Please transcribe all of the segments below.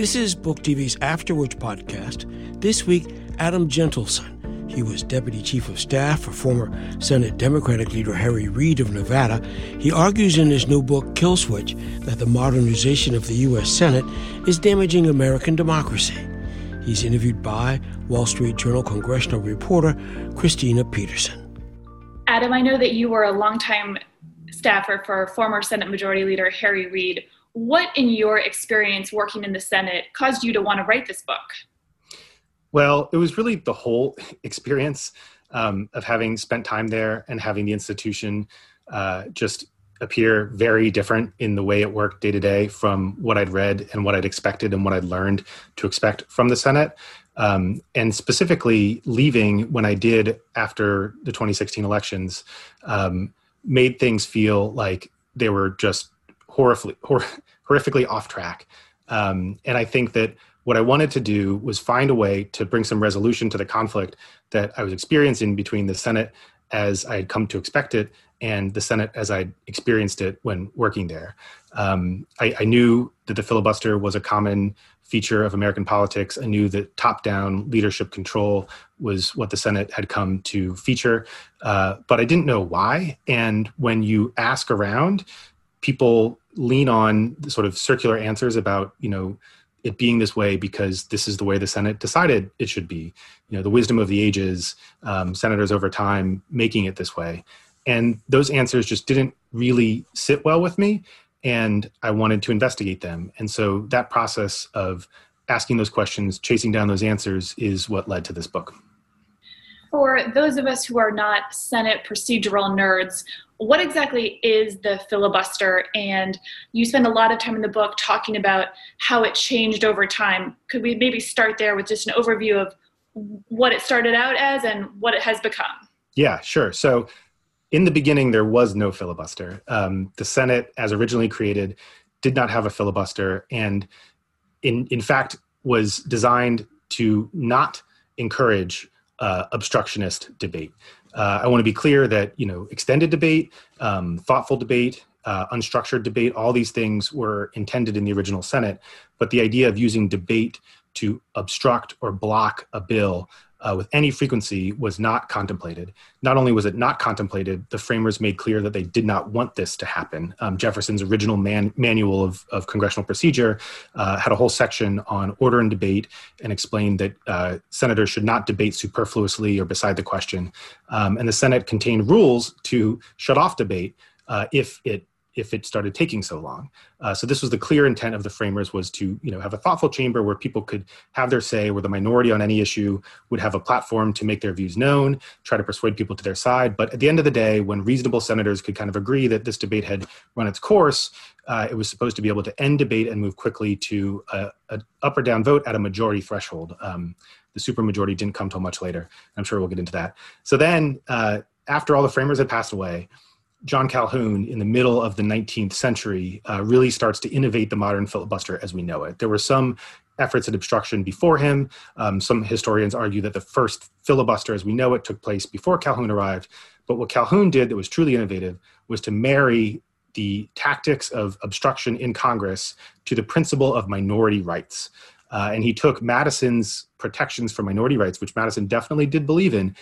This is Book TV's After Words podcast. This week, Adam Jentleson. He was Deputy Chief of Staff for former Senate Democratic leader Harry Reid of Nevada. He argues in his new book, Kill Switch, that the modernization of the U.S. Senate is damaging American democracy. He's interviewed by Wall Street Journal congressional reporter Kristina Peterson. Adam, I know that you were a longtime staffer for former Senate Majority Leader Harry Reid. What, in your experience working in the Senate, caused you to want to write this book? Well, it was really the whole experience um, of having spent time there and having the institution uh, just appear very different in the way it worked day to day from what I'd read and what I'd expected and what I'd learned to expect from the Senate. Um, and specifically, leaving when I did after the 2016 elections um, made things feel like they were just horrifically, hor- horrifically off track. Um, and I think that what I wanted to do was find a way to bring some resolution to the conflict that I was experiencing between the Senate as I had come to expect it and the Senate as I experienced it when working there. Um, I, I, knew that the filibuster was a common feature of American politics. I knew that top down leadership control was what the Senate had come to feature, uh, but I didn't know why. And when you ask around, people lean on sort of circular answers about, you know, it being this way because this is the way the Senate decided it should be. You know, the wisdom of the ages, um, senators over time making it this way. And those answers just didn't really sit well with me. And I wanted to investigate them. And so that process of asking those questions, chasing down those answers, is what led to this book. For those of us who are not Senate procedural nerds, what exactly is the filibuster? And you spend a lot of time in the book talking about how it changed over time. Could we maybe start there with just an overview of what it started out as and what it has become? Yeah, sure. So, in the beginning, there was no filibuster. Um, the Senate, as originally created, did not have a filibuster, and in in fact was designed to not encourage uh, obstructionist debate. Uh, I want to be clear that you know extended debate, um, thoughtful debate, uh, unstructured debate, all these things were intended in the original Senate, but the idea of using debate to obstruct or block a bill uh, with any frequency was not contemplated. Not only was it not contemplated, the framers made clear that they did not want this to happen. Um, Jefferson's original man- manual of, of, congressional procedure uh, had a whole section on order and debate and explained that uh, senators should not debate superfluously or beside the question. Um, and the Senate contained rules to shut off debate uh, if it if it started taking so long. Uh, so this was the clear intent of the framers was to you know have a thoughtful chamber where people could have their say, where the minority on any issue would have a platform to make their views known, try to persuade people to their side. But at the end of the day, when reasonable senators could kind of agree that this debate had run its course, uh, it was supposed to be able to end debate and move quickly to a, a up or down vote at a majority threshold. Um, the supermajority didn't come till much later. I'm sure we'll get into that. So then, uh, after all the framers had passed away, John Calhoun in the middle of the 19th century uh, really starts to innovate the modern filibuster as we know it. There were some efforts at obstruction before him. Um, some historians argue that the first filibuster as we know it took place before Calhoun arrived. But what Calhoun did that was truly innovative was to marry the tactics of obstruction in Congress to the principle of minority rights. Uh, and he took Madison's protections for minority rights, which Madison definitely did believe in,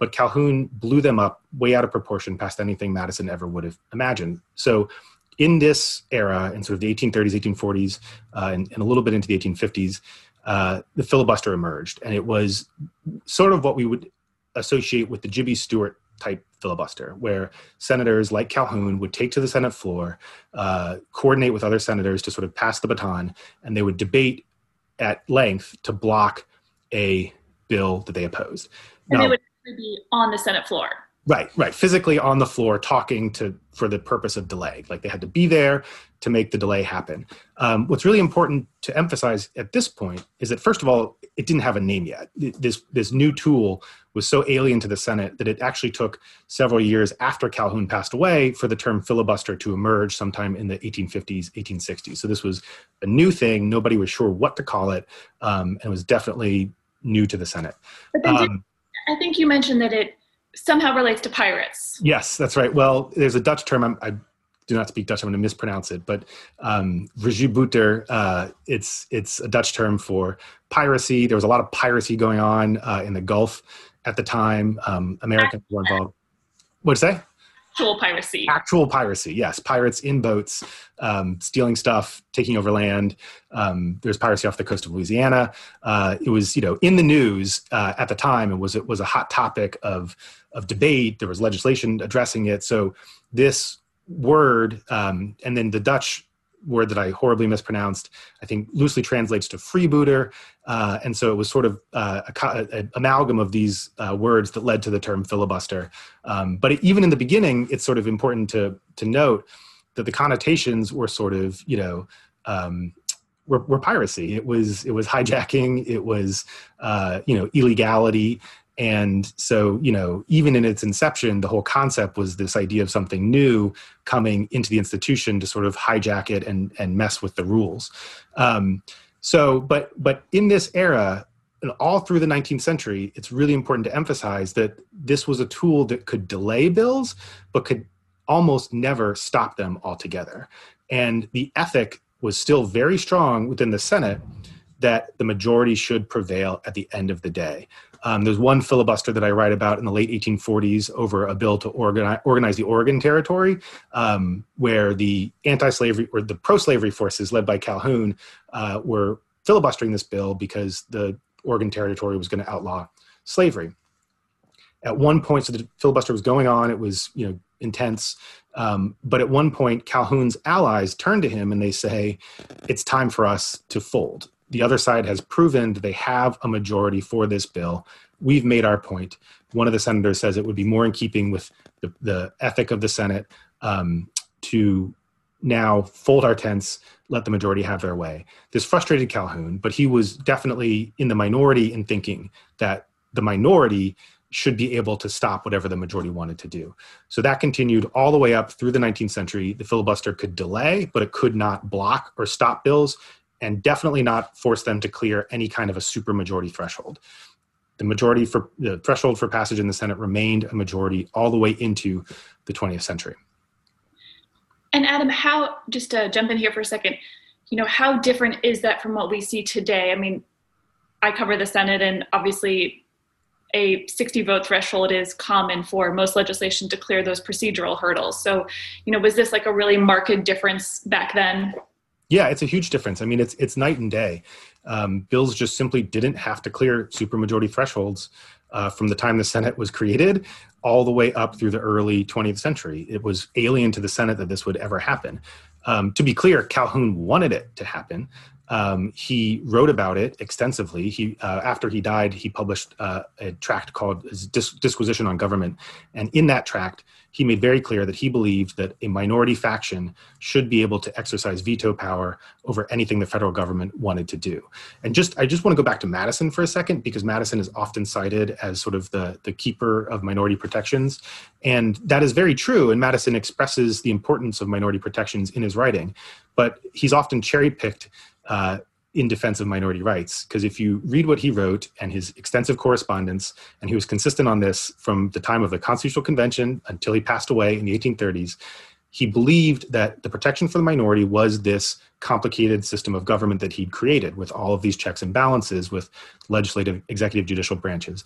but Calhoun blew them up way out of proportion past anything Madison ever would have imagined. So, in this era, in sort of the 1830s, 1840s, uh, and, and, a little bit into the 1850s, uh, the filibuster emerged, and it was sort of what we would associate with the Jimmy Stewart type filibuster, where senators like Calhoun would take to the Senate floor, uh, coordinate with other senators to sort of pass the baton, and they would debate at length to block a bill that they opposed. And now, they would be on the Senate floor. Right, right. Physically on the floor talking to for the purpose of delay. Like they had to be there to make the delay happen. Um, what's really important to emphasize at this point is that first of all, it didn't have a name yet. This this new tool was so alien to the Senate that it actually took several years after Calhoun passed away for the term filibuster to emerge sometime in the 1850s, 1860s. So this was a new thing. Nobody was sure what to call it, um, and it was definitely new to the Senate. But then um, I think you mentioned that it somehow relates to pirates. Yes, that's right. Well, there's a Dutch term. I'm, i do not speak Dutch. I'm going to mispronounce it, but um, uh, it's it's a Dutch term for piracy. There was a lot of piracy going on uh, in the Gulf at the time. Um, Americans were involved. What'd you say? Actual piracy. Actual piracy, yes. Pirates in boats, um, stealing stuff, taking over land. Um, there's piracy off the coast of Louisiana. Uh, it was, you know, in the news uh, at the time. It was it was a hot topic of of debate. There was legislation addressing it. So this word, um, and then the Dutch word that I horribly mispronounced, I think loosely translates to freebooter. Uh, and so it was sort of uh, an amalgam of these uh, words that led to the term filibuster. Um, but it, even in the beginning, it's sort of important to, to note that the connotations were sort of, you know, um, were, were, piracy. It was it was hijacking. It was uh, you know illegality. And so, you know, even in its inception, the whole concept was this idea of something new coming into the institution to sort of hijack it and, and mess with the rules. Um, so, but but in this era, and all through the 19th century, it's really important to emphasize that this was a tool that could delay bills, but could almost never stop them altogether. And the ethic was still very strong within the Senate that the majority should prevail at the end of the day. Um, there's one filibuster that I write about in the late 1840s over a bill to organize, organize the Oregon Territory, um, where the anti-slavery or the pro-slavery forces led by Calhoun uh, were filibustering this bill because the Oregon Territory was going to outlaw slavery. At one point, so the filibuster was going on. It was you know intense. Um, but at one point, Calhoun's allies turn to him and they say, "It's time for us to fold." The other side has proven that they have a majority for this bill. We've made our point. One of the senators says it would be more in keeping with the, the ethic of the Senate um, to now fold our tents, let the majority have their way. This frustrated Calhoun, but he was definitely in the minority in thinking that the minority should be able to stop whatever the majority wanted to do. So that continued all the way up through the 19th century. The filibuster could delay, but it could not block or stop bills and definitely not force them to clear any kind of a supermajority threshold. The majority for the threshold for passage in the Senate remained a majority all the way into the 20th century. And Adam, how just to jump in here for a second, you know, how different is that from what we see today? I mean, I cover the Senate, and obviously, a 60 vote threshold is common for most legislation to clear those procedural hurdles. So, you know, was this like a really marked difference back then? Yeah, it's a huge difference. I mean, it's it's night and day. Um, bills just simply didn't have to clear supermajority thresholds uh, from the time the Senate was created all the way up through the early 20th century. It was alien to the Senate that this would ever happen. Um, to be clear, Calhoun wanted it to happen. Um, he wrote about it extensively. He, uh, after he died, he published uh, a tract called Dis- Disquisition on Government, and in that tract, he made very clear that he believed that a minority faction should be able to exercise veto power over anything the federal government wanted to do. And just, I just want to go back to Madison for a second because Madison is often cited as sort of the the keeper of minority protections, and that is very true. And Madison expresses the importance of minority protections in his writing, but he's often cherry picked uh, in defense of minority rights. Because if you read what he wrote and his extensive correspondence, and he was consistent on this from the time of the Constitutional Convention until he passed away in the 1830s, he believed that the protection for the minority was this complicated system of government that he'd created with all of these checks and balances with legislative, executive, judicial branches.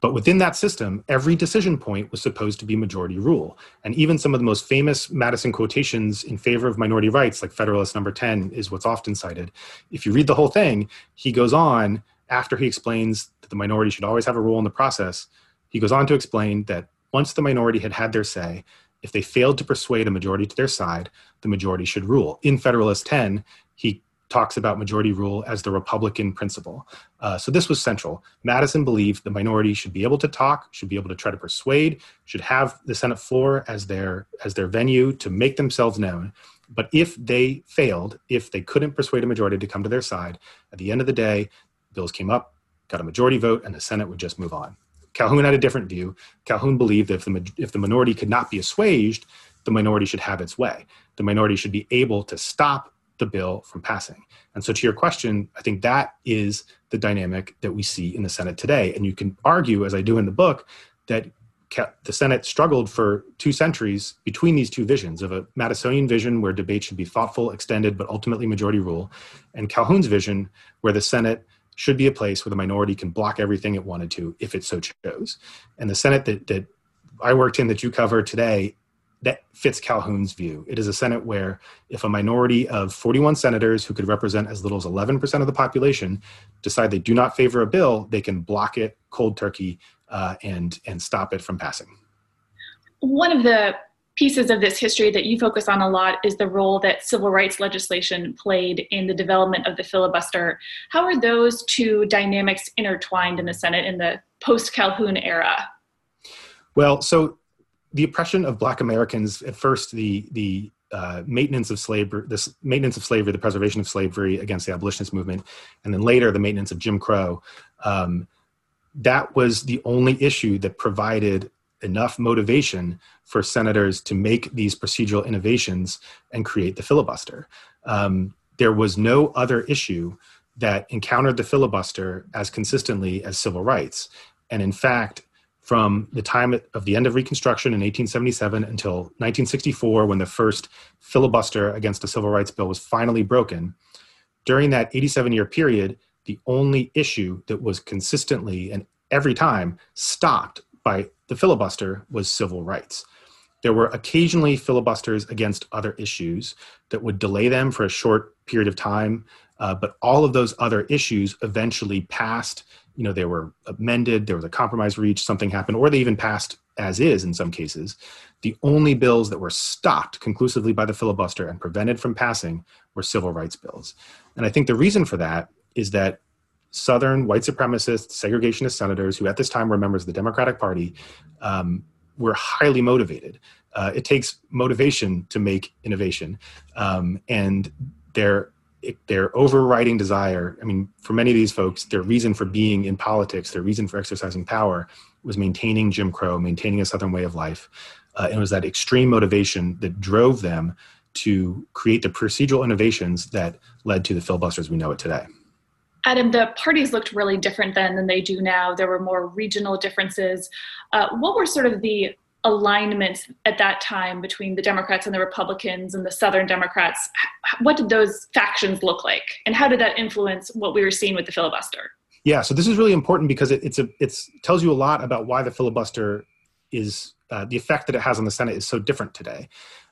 But within that system, every decision point was supposed to be majority rule. And even some of the most famous Madison quotations in favor of minority rights, like Federalist number 10, is what's often cited. If you read the whole thing, he goes on, after he explains that the minority should always have a role in the process, he goes on to explain that once the minority had had their say, if they failed to persuade a majority to their side, the majority should rule. In Federalist 10, he talks about majority rule as the Republican principle. Uh, so this was central. Madison believed the minority should be able to talk, should be able to try to persuade, should have the Senate floor as their as their venue to make themselves known. But if they failed, if they couldn't persuade a majority to come to their side, at the end of the day, bills came up, got a majority vote, and the Senate would just move on. Calhoun had a different view. Calhoun believed that if the, if the minority could not be assuaged, the minority should have its way. The minority should be able to stop the bill from passing. And so, to your question, I think that is the dynamic that we see in the Senate today. And you can argue, as I do in the book, that the Senate struggled for two centuries between these two visions of a Madisonian vision where debate should be thoughtful, extended, but ultimately majority rule, and Calhoun's vision where the Senate should be a place where the minority can block everything it wanted to if it so chose. And the Senate that, that I worked in that you cover today that fits Calhoun's view. It is a Senate where if a minority of 41 senators who could represent as little as 11% of the population decide they do not favor a bill, they can block it cold turkey uh, and, and stop it from passing. One of the pieces of this history that you focus on a lot is the role that civil rights legislation played in the development of the filibuster. How are those two dynamics intertwined in the Senate in the post Calhoun era? Well, so the oppression of Black Americans at first the the uh, maintenance of slavery, this maintenance of slavery, the preservation of slavery against the abolitionist movement, and then later the maintenance of Jim Crow. Um, that was the only issue that provided enough motivation for senators to make these procedural innovations and create the filibuster. Um, there was no other issue that encountered the filibuster as consistently as civil rights. And in fact, from the time of the end of Reconstruction in 1877 until 1964, when the first filibuster against a civil rights bill was finally broken, during that 87 year period, the only issue that was consistently and every time stopped by the filibuster was civil rights. There were occasionally filibusters against other issues that would delay them for a short period of time, uh, but all of those other issues eventually passed you know they were amended there was a compromise reached something happened or they even passed as is in some cases. The only bills that were stopped conclusively by the filibuster and prevented from passing were civil rights bills. And i think the reason for that is that southern white supremacist segregationist senators who at this time were members of the democratic party um, were highly motivated. Uh, it takes motivation to make innovation um, and their their overriding desire i mean for many of these folks their reason for being in politics their reason for exercising power was maintaining jim crow maintaining a southern way of life uh, and it was that extreme motivation that drove them to create the procedural innovations that led to the filibusters we know it today Adam, the parties looked really different then than they do now. There were more regional differences. Uh, what were sort of the alignments at that time between the Democrats and the Republicans and the Southern Democrats. What did those factions look like, and how did that influence what we were seeing with the filibuster? Yeah, so this is really important because it, it's a it's tells you a lot about why the filibuster is uh, the effect that it has on the Senate is so different today.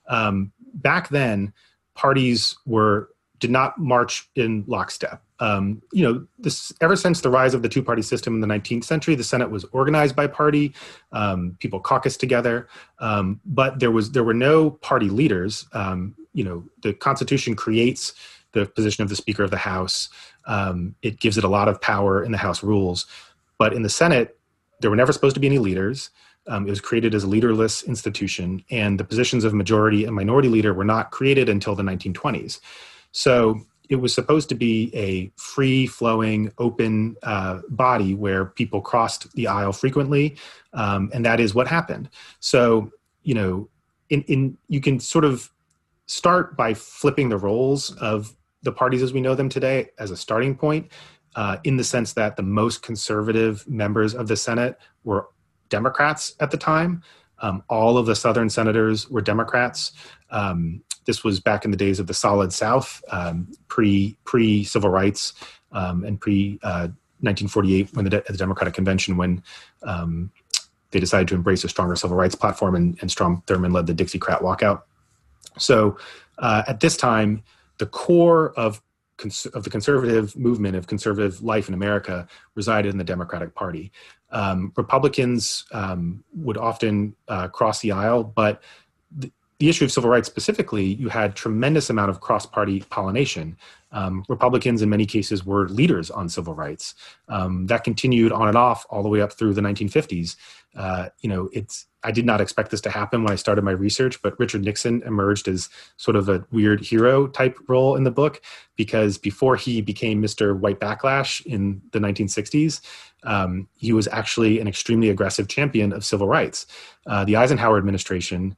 Um, back then, parties were did not march in lockstep. Um, you know, this ever since the rise of the two-party system in the 19th century, the Senate was organized by party. Um, people caucused together, um, but there was there were no party leaders. Um, you know, the Constitution creates the position of the Speaker of the House. Um, it gives it a lot of power in the House rules, but in the Senate, there were never supposed to be any leaders. Um, it was created as a leaderless institution, and the positions of majority and minority leader were not created until the 1920s. So it was supposed to be a free flowing, open uh, body where people crossed the aisle frequently. Um, and that is what happened. So, you know, in, in, you can sort of start by flipping the roles of the parties as we know them today as a starting point, uh, in the sense that the most conservative members of the Senate were Democrats at the time. Um, all of the Southern senators were Democrats. Um, this was back in the days of the Solid South, um, pre pre civil rights um, and pre uh, 1948 when the, De- the, Democratic Convention when um, they decided to embrace a stronger civil rights platform and, and Strom Thurmond led the Dixiecrat walkout. So uh, at this time, the core of of the conservative movement of conservative life in America resided in the Democratic Party. Um, Republicans um, would often uh, cross the aisle, but the issue of civil rights specifically, you had tremendous amount of cross-party pollination. Um, Republicans, in many cases, were leaders on civil rights. Um, that continued on and off all the way up through the 1950s. Uh, you know, it's I did not expect this to happen when I started my research, but Richard Nixon emerged as sort of a weird hero type role in the book because before he became Mr. White Backlash in the 1960s, um, he was actually an extremely aggressive champion of civil rights. Uh, the Eisenhower administration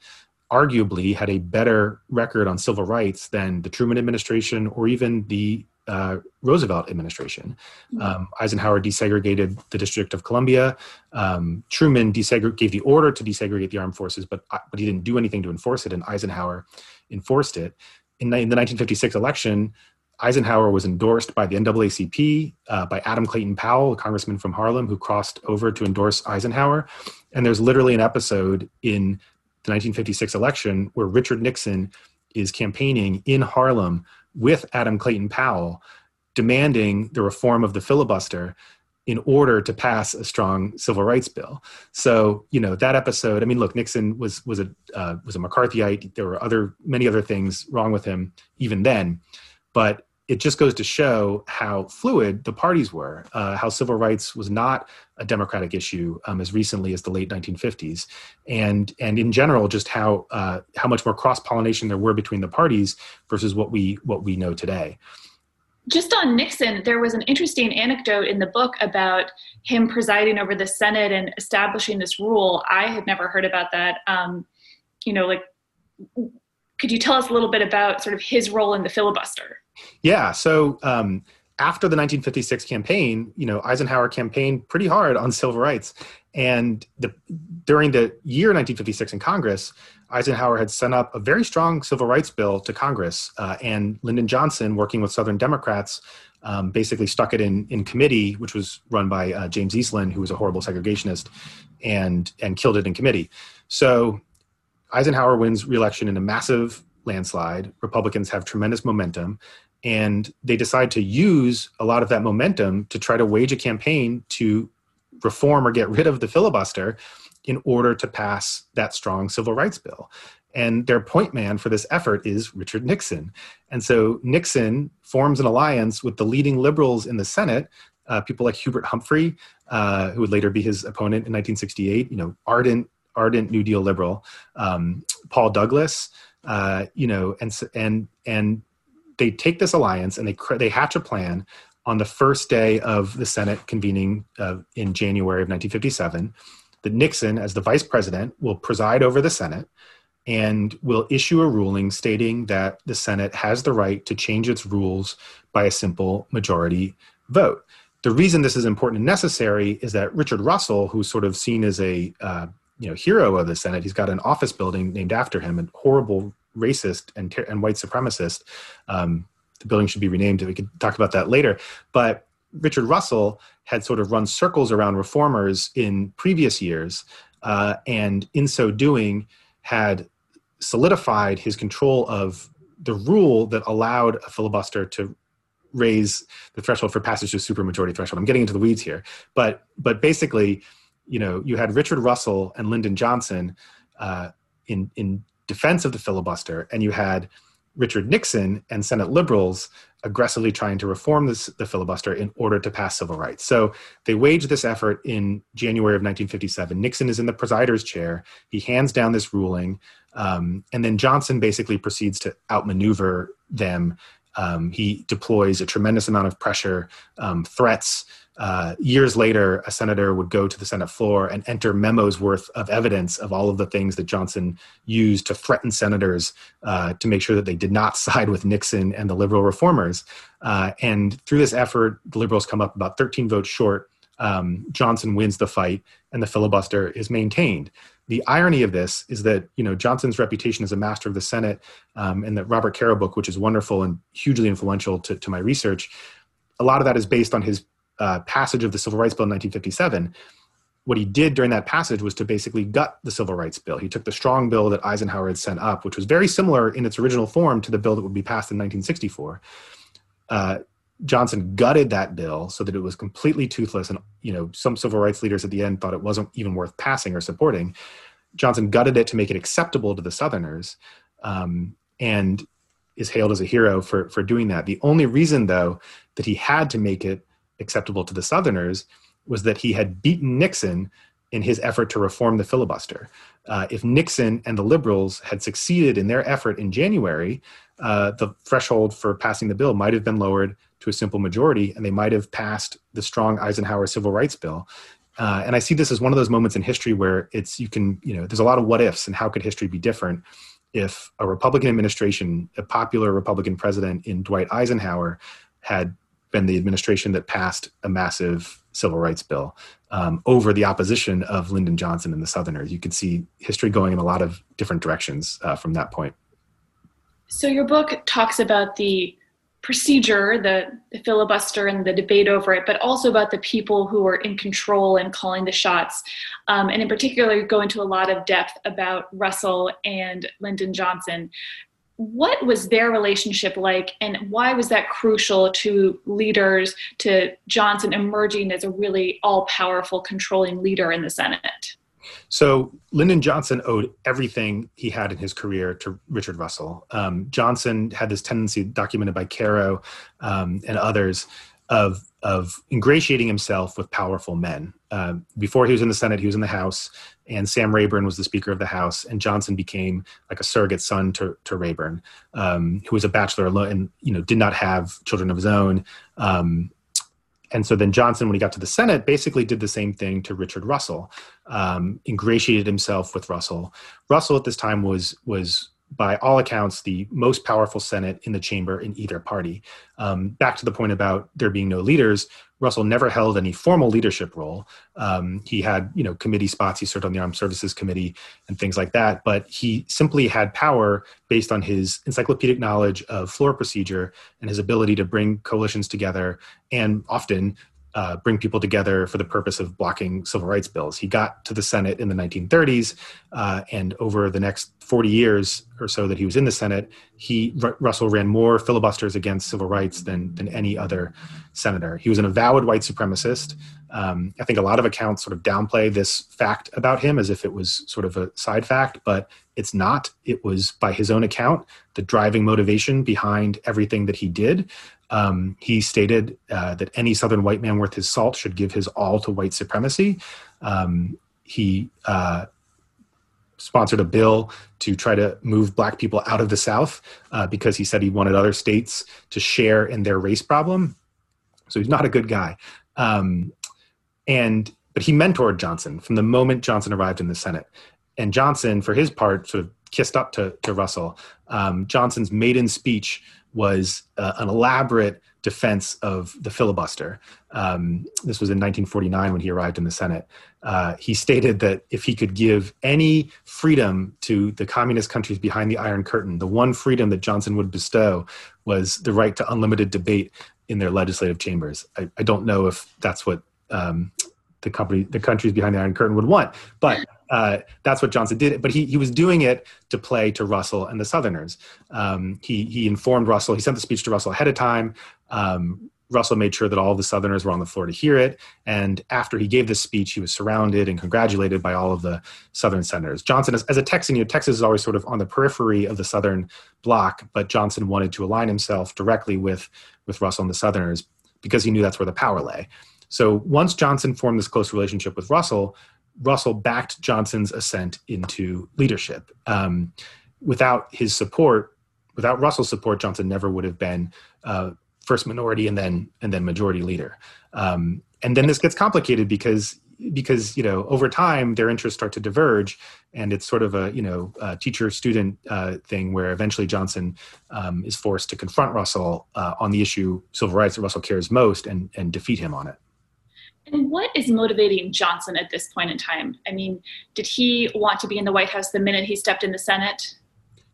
arguably had a better record on civil rights than the Truman administration or even the uh, Roosevelt administration. Mm-hmm. Um, Eisenhower desegregated the District of Columbia. Um, Truman desegre- gave the order to desegregate the armed forces, but uh, but he didn't do anything to enforce it, and Eisenhower enforced it. In, in the 1956 election, Eisenhower was endorsed by the NAACP, uh, by Adam Clayton Powell, a congressman from Harlem, who crossed over to endorse Eisenhower. And there's literally an episode in the 1956 election where Richard Nixon is campaigning in Harlem with Adam Clayton Powell, demanding the reform of the filibuster in order to pass a strong civil rights bill. So, you know, that episode. I mean, look, Nixon was was a uh, was a McCarthyite. There were other many other things wrong with him even then, but it just goes to show how fluid the parties were, uh, how civil rights was not a democratic issue um, as recently as the late 1950s, and and in general, just how uh, how much more cross pollination there were between the parties versus what we what we know today. Just on Nixon, there was an interesting anecdote in the book about him presiding over the Senate and establishing this rule. I had never heard about that. Um, you know, like, could you tell us a little bit about sort of his role in the filibuster? Yeah. So um, after the 1956 campaign, you know, Eisenhower campaigned pretty hard on civil rights. And the, during the year 1956 in Congress, Eisenhower had sent up a very strong civil rights bill to Congress. Uh, and Lyndon Johnson, working with Southern Democrats, um, basically stuck it in, in committee, which was run by uh, James Eastland, who was a horrible segregationist, and, and killed it in committee. So Eisenhower wins reelection in a massive landslide. Republicans have tremendous momentum and they decide to use a lot of that momentum to try to wage a campaign to reform or get rid of the filibuster in order to pass that strong civil rights bill. And their point man for this effort is Richard Nixon. And so Nixon forms an alliance with the leading liberals in the Senate, uh, people like Hubert Humphrey, uh, who would later be his opponent in 1968, you know, ardent, ardent New Deal liberal, um, Paul Douglas, uh, you know, and, and, and they take this alliance and they they hatch a plan on the first day of the Senate convening uh, in January of 1957 that Nixon, as the vice president, will preside over the Senate and will issue a ruling stating that the Senate has the right to change its rules by a simple majority vote. The reason this is important and necessary is that Richard Russell, who's sort of seen as a uh, you know hero of the Senate, he's got an office building named after him, a horrible racist and, ter- and white supremacist. Um, the building should be renamed. We could talk about that later. But Richard Russell had sort of run circles around reformers in previous years, uh, and in so doing, had solidified his control of the rule that allowed a filibuster to raise the threshold for passage to supermajority threshold. I'm getting into the weeds here, but but basically, you know, you had Richard Russell and Lyndon Johnson uh, in in defense of the filibuster, and you had Richard Nixon and Senate liberals aggressively trying to reform this, the filibuster in order to pass civil rights. So they waged this effort in January of 1957. Nixon is in the presider's chair. He hands down this ruling, um, and then Johnson basically proceeds to outmaneuver them. Um, he deploys a tremendous amount of pressure, um, threats, uh, years later, a senator would go to the Senate floor and enter memos worth of evidence of all of the things that Johnson used to threaten senators uh, to make sure that they did not side with Nixon and the liberal reformers. Uh, and through this effort, the liberals come up about 13 votes short. Um, Johnson wins the fight, and the filibuster is maintained. The irony of this is that you know Johnson's reputation as a master of the Senate, um, and the Robert Caro book, which is wonderful and hugely influential to, to my research, a lot of that is based on his uh, passage of the Civil Rights Bill in 1957, what he did during that passage was to basically gut the Civil Rights Bill. He took the strong bill that Eisenhower had sent up, which was very similar in its original form to the bill that would be passed in 1964. Uh, Johnson gutted that bill so that it was completely toothless, and you know some civil rights leaders at the end thought it wasn't even worth passing or supporting. Johnson gutted it to make it acceptable to the Southerners, um, and is hailed as a hero for for doing that. The only reason, though, that he had to make it acceptable to the Southerners was that he had beaten Nixon in his effort to reform the filibuster. Uh, if Nixon and the liberals had succeeded in their effort in January, uh, the threshold for passing the bill might have been lowered to a simple majority, and they might have passed the strong Eisenhower civil rights bill. Uh, and I see this as one of those moments in history where it's you can you know there's a lot of what ifs and how could history be different if a Republican administration, a popular Republican president in Dwight Eisenhower, had been the administration that passed a massive civil rights bill um, over the opposition of Lyndon Johnson and the Southerners. You could see history going in a lot of different directions uh, from that point. So, your book talks about the procedure, the, the, filibuster, and the debate over it, but also about the people who are in control and calling the shots. Um, and in particular, go into a lot of depth about Russell and Lyndon Johnson what was their relationship like and why was that crucial to leaders to johnson emerging as a really all-powerful controlling leader in the senate? So lyndon johnson owed everything he had in his career to richard russell. Um, johnson had this tendency documented by caro um, and others of of ingratiating himself with powerful men. Uh, before he was in the Senate, he was in the House, and Sam Rayburn was the Speaker of the House, and Johnson became like a surrogate son to, to Rayburn, um, who was a bachelor and you know did not have children of his own. Um, and so then Johnson, when he got to the Senate, basically did the same thing to Richard Russell, um, ingratiated himself with Russell. Russell at this time was was by all accounts, the most powerful Senate in the chamber in either party. Um, back to the point about there being no leaders, Russell never held any formal leadership role. Um, he had, you know, committee spots. He served on the Armed Services Committee and things like that. But he simply had power based on his encyclopedic knowledge of floor procedure and his ability to bring coalitions together and often uh, bring people together for the purpose of blocking civil rights bills. He got to the Senate in the 1930s, uh, and over the next 40 years or so that he was in the Senate, he R- Russell ran more filibusters against civil rights than than any other senator. He was an avowed white supremacist. Um, I think a lot of accounts sort of downplay this fact about him as if it was sort of a side fact, but it's not. It was by his own account the driving motivation behind everything that he did. Um, he stated uh, that any Southern white man worth his salt should give his all to white supremacy. Um, he uh, sponsored a bill to try to move black people out of the South uh, because he said he wanted other states to share in their race problem. So he's not a good guy. Um, and but he mentored Johnson from the moment Johnson arrived in the Senate. And Johnson, for his part, sort of kissed up to, to Russell. Um, Johnson's maiden speech was uh, an elaborate defense of the filibuster. Um, this was in 1949 when he arrived in the Senate. Uh, he stated that if he could give any freedom to the communist countries behind the Iron Curtain, the one freedom that Johnson would bestow was the right to unlimited debate in their legislative chambers. I, I don't know if that's what um, the company, the countries behind the Iron Curtain would want, but uh, that's what Johnson did. But he, he was doing it to play to Russell and the Southerners. Um, he, he informed Russell, he sent the speech to Russell ahead of time. Um, Russell made sure that all the Southerners were on the floor to hear it. And after he gave this speech, he was surrounded and congratulated by all of the Southern senators. Johnson, as, as a Texan, you know, Texas is always sort of on the periphery of the Southern bloc, but Johnson wanted to align himself directly with, with Russell and the Southerners because he knew that's where the power lay. So once Johnson formed this close relationship with Russell, Russell backed Johnson's ascent into leadership. Um, without his support, without Russell's support, Johnson never would have been uh, first minority and then and then majority leader. Um, and then this gets complicated because because you know over time their interests start to diverge, and it's sort of a you know teacher student uh, thing where eventually Johnson um, is forced to confront Russell uh, on the issue civil rights that Russell cares most and and defeat him on it. And what is motivating Johnson at this point in time? I mean, did he want to be in the White House the minute he stepped in the Senate?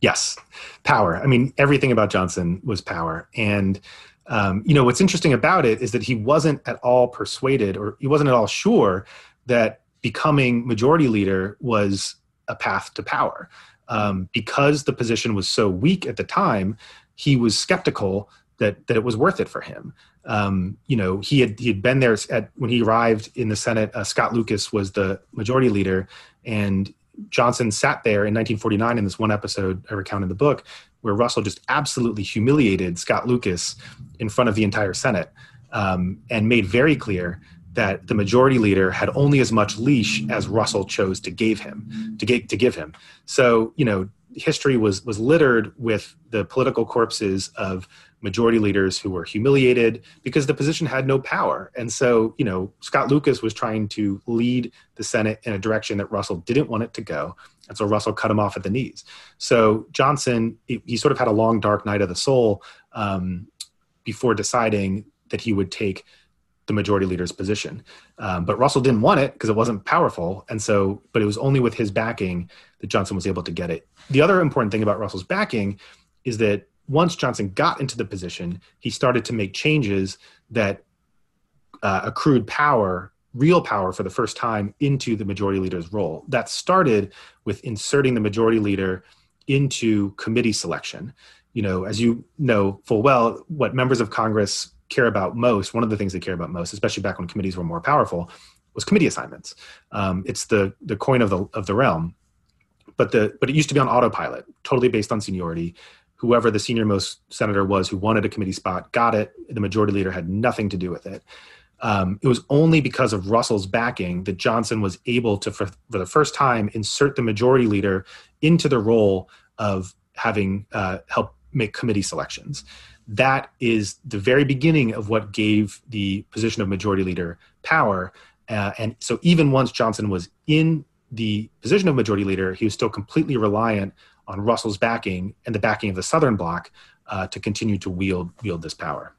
Yes, power. I mean, everything about Johnson was power. And, um, you know, what's interesting about it is that he wasn't at all persuaded or he wasn't at all sure that becoming majority leader was a path to power. Um, because the position was so weak at the time, he was skeptical that that it was worth it for him. Um, you know, he had he had been there at when he arrived in the Senate. Uh, Scott Lucas was the majority leader, and Johnson sat there in 1949 in this one episode I recount in the book, where Russell just absolutely humiliated Scott Lucas in front of the entire Senate, um, and made very clear that the majority leader had only as much leash as Russell chose to give him to get to give him. So you know, history was was littered with the political corpses of majority leaders who were humiliated because the position had no power. And so, you know, Scott Lucas was trying to lead the Senate in a direction that Russell didn't want it to go. And so Russell cut him off at the knees. So Johnson, he, sort of had a long, dark night of the soul um, before deciding that he would take the majority leader's position. Um, but Russell didn't want it because it wasn't powerful. And so, but it was only with his backing that Johnson was able to get it. The other important thing about Russell's backing is that once Johnson got into the position, he started to make changes that uh, accrued power, real power for the first time into the majority leader's role. That started with inserting the majority leader into committee selection. You know, as you know full well, what members of Congress care about most, one of the things they care about most, especially back when committees were more powerful, was committee assignments. Um, it's the the coin of the of the realm. But the but it used to be on autopilot, totally based on seniority. Whoever the senior most senator was who wanted a committee spot got it. The majority leader had nothing to do with it. Um, it was only because of Russell's backing that Johnson was able to, for, for, the first time, insert the majority leader into the role of having uh, help make committee selections that is the very beginning of what gave the position of majority leader power. Uh, and so even once Johnson was in the position of majority leader, he was still completely reliant on Russell's backing and the backing of the Southern Bloc uh, to continue to wield wield this power.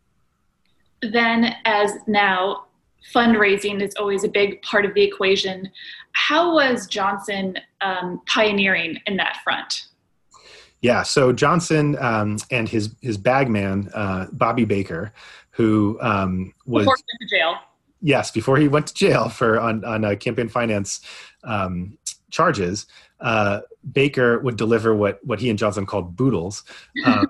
Then, as now, fundraising is always a big part of the equation. How was Johnson um, pioneering in that front? Yeah, so Johnson um, and his his bagman uh, Bobby Baker, who um, was before he went to jail. Yes, before he went to jail for on on uh, campaign finance um, charges, uh, Baker would deliver what what he and Johnson called boodles, um,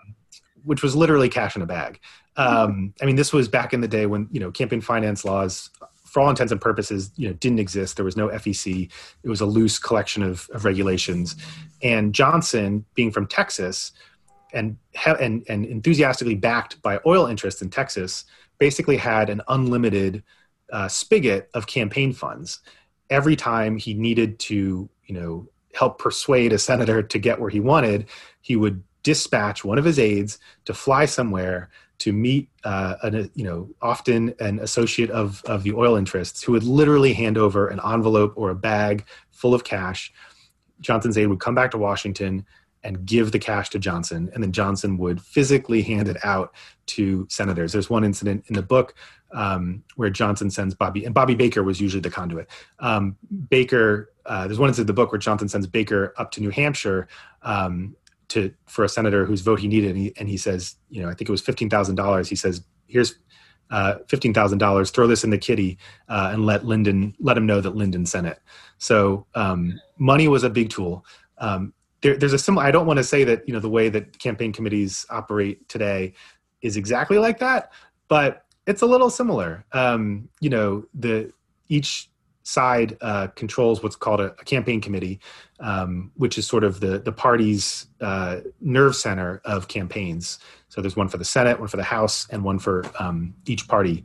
which was literally cash in a bag. Um, I mean, this was back in the day when you know campaign finance laws for all intents and purposes, you know, didn't exist. There was no FEC. It was a loose collection of, of regulations. And Johnson, being from Texas, and and and enthusiastically backed by oil interests in Texas, basically had an unlimited uh, spigot of campaign funds. Every time he needed to, you know, help persuade a senator to get where he wanted, he would dispatch one of his aides to fly somewhere to meet uh, an, you know often an associate of of the oil interests who would literally hand over an envelope or a bag full of cash. Johnson's aide would come back to Washington and give the cash to Johnson, and then Johnson would physically hand it out to senators. There's one incident in the book um, where Johnson sends Bobby, and Bobby Baker was usually the conduit. Um, Baker, uh, there's one incident in the book where Johnson sends Baker up to New Hampshire um, to for a senator whose vote he needed, and he, and he says, you know, I think it was fifteen thousand dollars. He says, "Here's uh, fifteen thousand dollars. Throw this in the kitty uh, and let Lyndon let him know that Lyndon sent it." So um, money was a big tool. Um, there, there's a similar. I don't want to say that you know the way that campaign committees operate today is exactly like that, but it's a little similar. Um, you know, the each side uh, controls what's called a, a campaign committee, um, which is sort of the the party's uh, nerve center of campaigns. So there's one for the Senate, one for the House, and one for um, each party.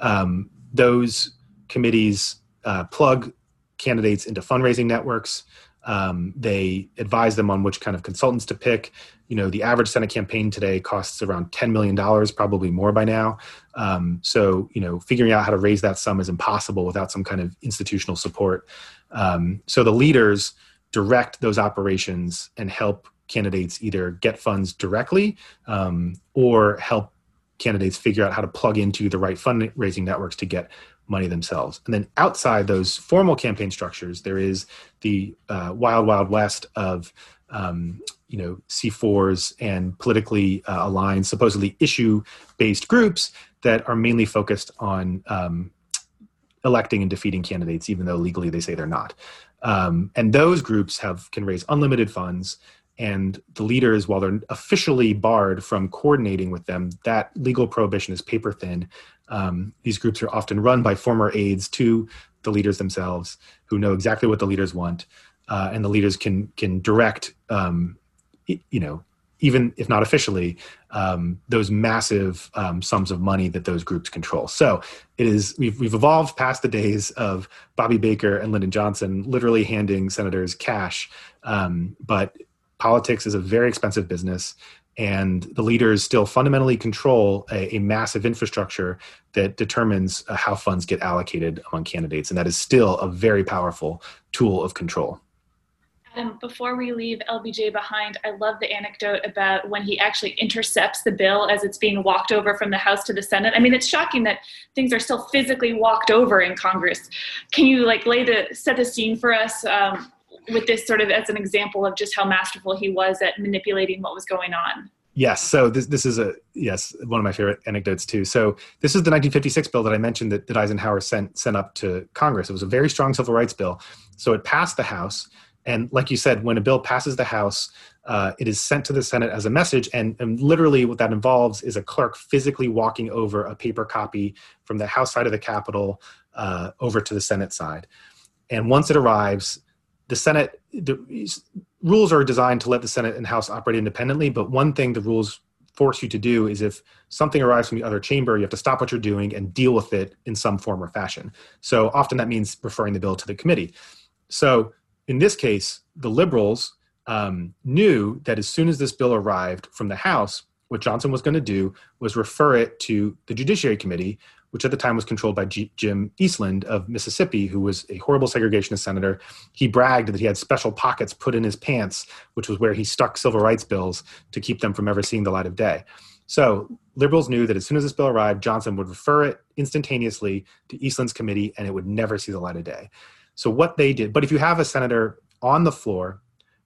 Um, those committees uh, plug candidates into fundraising networks. Um, they advise them on which kind of consultants to pick. You know, the average Senate campaign today costs around $10 million, probably more by now. Um, so, you know, figuring out how to raise that sum is impossible without some kind of institutional support. Um, so the leaders direct those operations and help candidates either get funds directly um, or help candidates figure out how to plug into the right fundraising networks to get money themselves. And then outside those formal campaign structures, there is the uh, wild, wild west of um, you know C4s and politically uh, aligned, supposedly issue-based groups that are mainly focused on um, electing and defeating candidates, even though legally they say they're not. Um, and those groups have can raise unlimited funds and the leaders, while they're officially barred from coordinating with them, that legal prohibition is paper thin. Um, these groups are often run by former aides to the leaders themselves, who know exactly what the leaders want, uh, and the leaders can can direct, um, you know, even if not officially, um, those massive um, sums of money that those groups control. So it is we've we've evolved past the days of Bobby Baker and Lyndon Johnson literally handing senators cash, um, but politics is a very expensive business and the leaders still fundamentally control a, a massive infrastructure that determines uh, how funds get allocated among candidates and that is still a very powerful tool of control Adam, before we leave LBJ behind, I love the anecdote about when he actually intercepts the bill as it's being walked over from the House to the Senate. I mean, it's shocking that things are still physically walked over in Congress. Can you like lay the set the scene for us um, with this sort of as an example of just how masterful he was at manipulating what was going on? Yes. So this this is a yes one of my favorite anecdotes too. So this is the 1956 bill that I mentioned that, that Eisenhower sent sent up to Congress. It was a very strong civil rights bill. So it passed the House, and like you said, when a bill passes the House, uh, it is sent to the Senate as a message, and, and literally what that involves is a clerk physically walking over a paper copy from the House side of the Capitol uh, over to the Senate side. And once it arrives, the Senate the rules are designed to let the Senate and House operate independently. But one thing the rules force you to do is if something arrives from the other chamber, you have to stop what you're doing and deal with it in some form or fashion. So often that means referring the bill to the committee. So in this case, the liberals um, knew that as soon as this bill arrived from the House, what Johnson was going to do was refer it to the Judiciary Committee, which at the time was controlled by G- Jim Eastland of Mississippi, who was a horrible segregationist senator. He bragged that he had special pockets put in his pants, which was where he stuck civil rights bills to keep them from ever seeing the light of day. So liberals knew that as soon as this bill arrived, Johnson would refer it instantaneously to Eastland's committee and it would never see the light of day. So what they did, but if you have a senator on the floor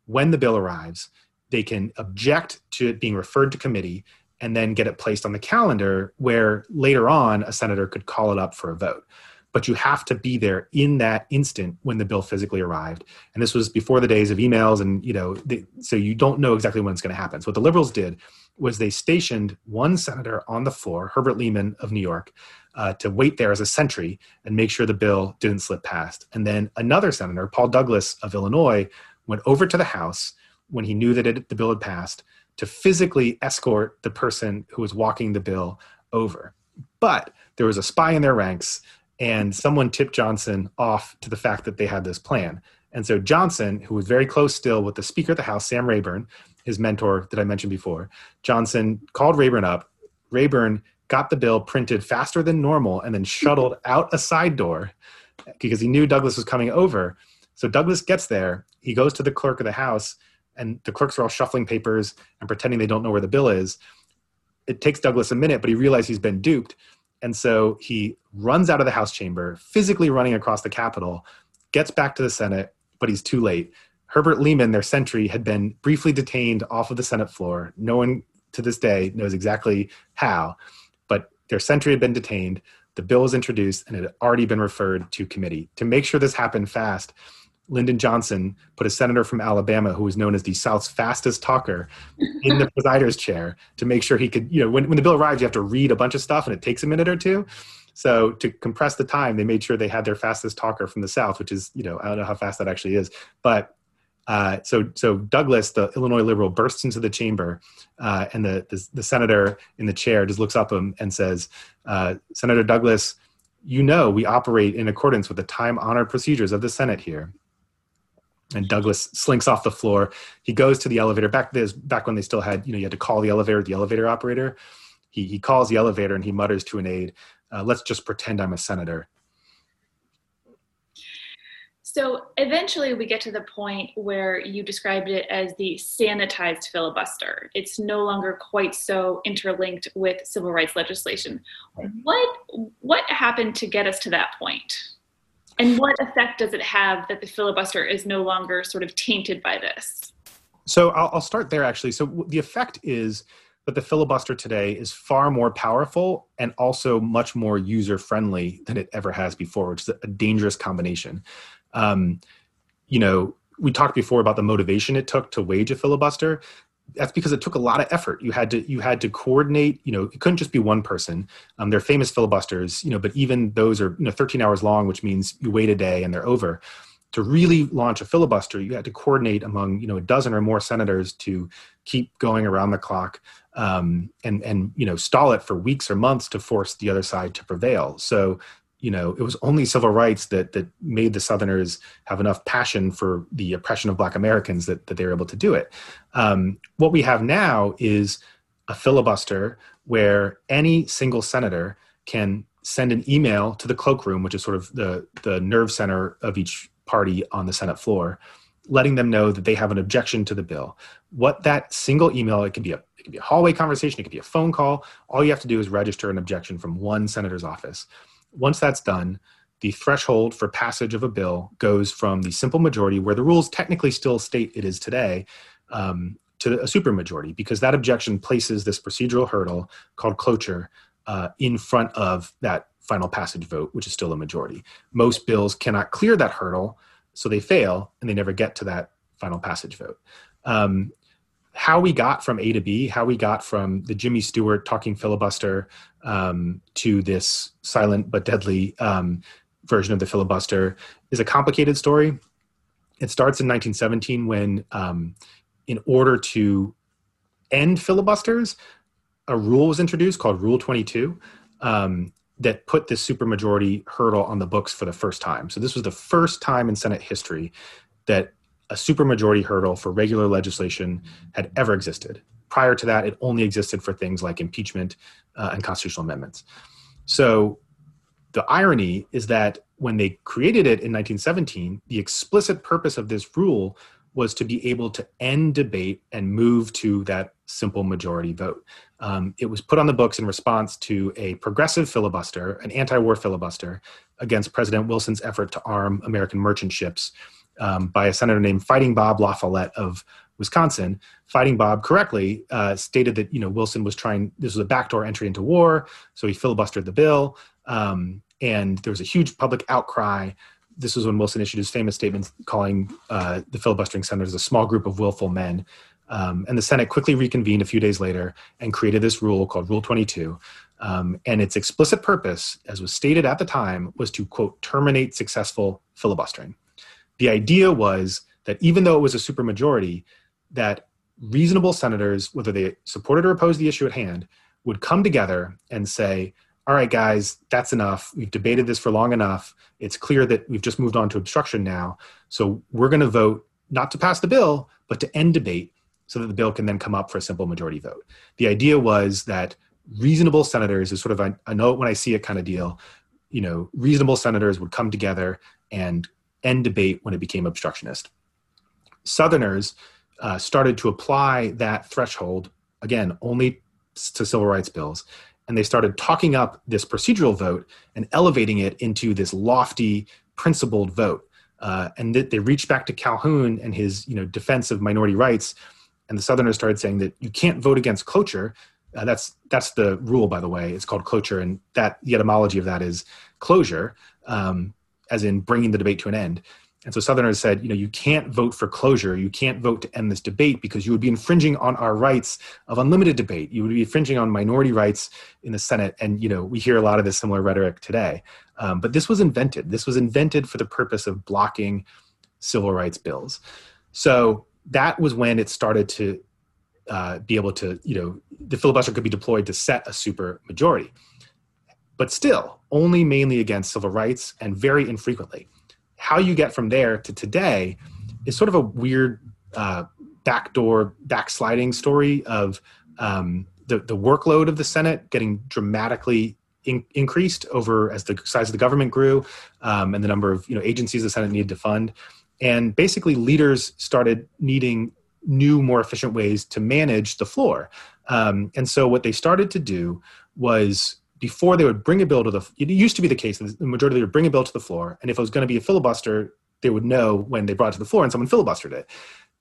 when the bill arrives, they can object to it being referred to committee and then get it placed on the calendar where later on a senator could call it up for a vote. But you have to be there in that instant when the bill physically arrived. And this was before the days of emails and you know so you don't know exactly when it's going to happen. So what the liberals did was they stationed one senator on the floor herbert lehman of new york uh, to wait there as a sentry and make sure the bill didn't slip past and then another senator paul douglas of illinois went over to the house when he knew that it, the bill had passed to physically escort the person who was walking the bill over. But there was a spy in their ranks, and someone tipped Johnson off to the fact that they had this plan. And so Johnson, who was very close still with the Speaker of the House, Sam Rayburn, his mentor that I mentioned before, Johnson called Rayburn up. Rayburn got the bill printed faster than normal and then shuttled out a side door because he knew Douglas was coming over. So Douglas gets there. He goes to the clerk of the House and the clerks are all shuffling papers and pretending they don't know where the bill is. It takes Douglas a minute, but he realizes he's been duped. And so he runs out of the House chamber, physically running across the Capitol, gets back to the Senate, but he's too late. Herbert Lehman, their sentry, had been briefly detained off of the Senate floor. No one to this day knows exactly how, but their sentry had been detained. The bill was introduced and it had already been referred to committee. To make sure this happened fast, Lyndon Johnson put a senator from Alabama who was known as the South's fastest talker in the presider's chair to make sure he could, you know, when, when the bill arrives, you have to read a bunch of stuff and it takes a minute or two. So to compress the time, they made sure they had their fastest talker from the South, which is, you know, I don't know how fast that actually is, but uh, so so Douglas, the Illinois liberal, bursts into the chamber, uh, and the, the, the senator in the chair just looks up him and says, uh, "Senator Douglas, you know we operate in accordance with the time honored procedures of the Senate here and Douglas slinks off the floor. He goes to the elevator. Back this back when they still had, you know, you had to call the elevator, the elevator operator. He he calls the elevator and he mutters to an aide, uh, "Let's just pretend I'm a senator." So eventually, we get to the point where you described it as the sanitized filibuster. It's no longer quite so interlinked with civil rights legislation. What what happened to get us to that point? And what effect does it have that the filibuster is no longer sort of tainted by this? So I'll, I'll start there actually. So the effect is that the filibuster today is far more powerful and also much more user friendly than it ever has before, which is a dangerous combination. Um, you know, we talked before about the motivation it took to wage a filibuster that's because it took a lot of effort. You had to you had to coordinate. You know, it couldn't just be one person. Um, they're famous filibusters. You know, but even those are you know 13 hours long, which means you wait a day and they're over. To really launch a filibuster, you had to coordinate among you know a dozen or more senators to keep going around the clock um, and and you know stall it for weeks or months to force the other side to prevail. So you know it was only civil rights that that made the southerners have enough passion for the oppression of black americans that, that they were able to do it um, what we have now is a filibuster where any single senator can send an email to the cloakroom which is sort of the the nerve center of each party on the senate floor letting them know that they have an objection to the bill. What that single email, it could be a it could be a hallway conversation, it could be a phone call. All you have to do is register an objection from one senator's office. Once that's done, the threshold for passage of a bill goes from the simple majority, where the rules technically still state it is today, um, to a supermajority, because that objection places this procedural hurdle called cloture uh, in front of that final passage vote, which is still a majority. Most bills cannot clear that hurdle, so they fail and they never get to that final passage vote. Um, how we got from A to B, how we got from the Jimmy Stewart talking filibuster um, to this silent but deadly um, version of the filibuster is a complicated story. It starts in 1917 when, um, in order to end filibusters, a rule was introduced called Rule 22 um, that put this supermajority hurdle on the books for the first time. So this was the first time in Senate history that a supermajority hurdle for regular legislation had ever existed. Prior to that, it only existed for things like impeachment uh, and constitutional amendments. So the irony is that when they created it in 1917, the explicit purpose of this rule was to be able to end debate and move to that simple majority vote. Um, it was put on the books in response to a progressive filibuster, an anti war filibuster, against President Wilson's effort to arm American merchant ships um, by a senator named Fighting Bob La Follette of Wisconsin. Fighting Bob correctly uh, stated that you know Wilson was trying this was a backdoor entry into war, so he filibustered the bill, um, and there was a huge public outcry. This was when Wilson issued his famous statement calling uh, the filibustering senators a small group of willful men. Um, and the Senate quickly reconvened a few days later and created this rule called Rule 22. Um, and its explicit purpose, as was stated at the time, was to, quote, terminate successful filibustering. The idea was that even though it was a supermajority, that reasonable senators, whether they supported or opposed the issue at hand, would come together and say, all right, guys, that's enough. We've debated this for long enough. It's clear that we've just moved on to obstruction now. So we're going to vote not to pass the bill, but to end debate so that the bill can then come up for a simple majority vote. The idea was that reasonable senators is sort of a, a note oh, when I see it kind of deal. You know, reasonable senators would come together and end debate when it became obstructionist. Southerners uh, started to apply that threshold, again, only to civil rights bills. And they started talking up this procedural vote and elevating it into this lofty, principled vote. Uh, and that they reached back to Calhoun and his you know, defense of minority rights. And the Southerners started saying that you can't vote against cloture. Uh, that's that's the rule, by the way. It's called cloture, and that the etymology of that is closure, um, as in bringing the debate to an end. And so Southerners said, you know, you can't vote for closure. You can't vote to end this debate because you would be infringing on our rights of unlimited debate. You would be infringing on minority rights in the Senate. And, you know, we hear a lot of this similar rhetoric today. Um, but this was invented. This was invented for the purpose of blocking civil rights bills. So that was when it started to uh, be able to, you know, the filibuster could be deployed to set a super majority. But still, only mainly against civil rights and very infrequently how you get from there to today is sort of a weird uh, backdoor backsliding story of um, the, the workload of the Senate getting dramatically in, increased over as the size of the government grew um, and the number of you know agencies the Senate needed to fund. And basically, leaders started needing new, more efficient ways to manage the floor. Um, and so, what they started to do was before they would bring a bill to the it used to be the case that the majority would bring a bill to the floor and if it was going to be a filibuster they would know when they brought it to the floor and someone filibustered it.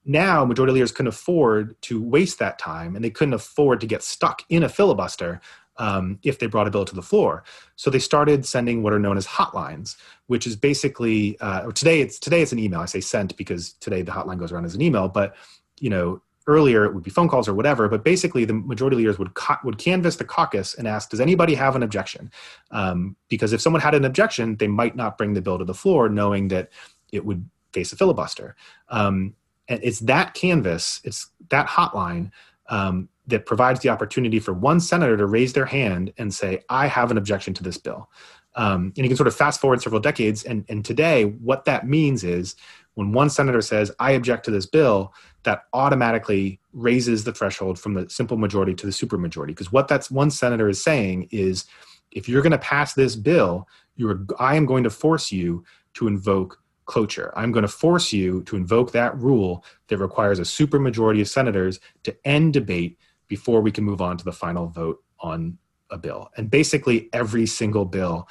Now majority leaders couldn't afford to waste that time and they couldn't afford to get stuck in a filibuster um, if they brought a bill to the floor. So they started sending what are known as hotlines which is basically uh, today it's today it's an email. I say sent because today the hotline goes around as an email but you know earlier it would be phone calls or whatever but basically the majority leaders would would canvass the caucus and ask does anybody have an objection? Um, because if someone had an objection they might not bring the bill to the floor knowing that it would face a filibuster. Um, and it's that canvas it's that hotline um, that provides the opportunity for one senator to raise their hand and say i have an objection to this bill. Um, and you can sort of fast forward several decades and, and today what that means is when one senator says i object to this bill that automatically raises the threshold from the simple majority to the supermajority. Because what that one senator is saying is, if you're going to pass this bill, you're I am going to force you to invoke cloture. I'm going to force you to invoke that rule that requires a supermajority of senators to end debate before we can move on to the final vote on a bill. And basically, every single bill,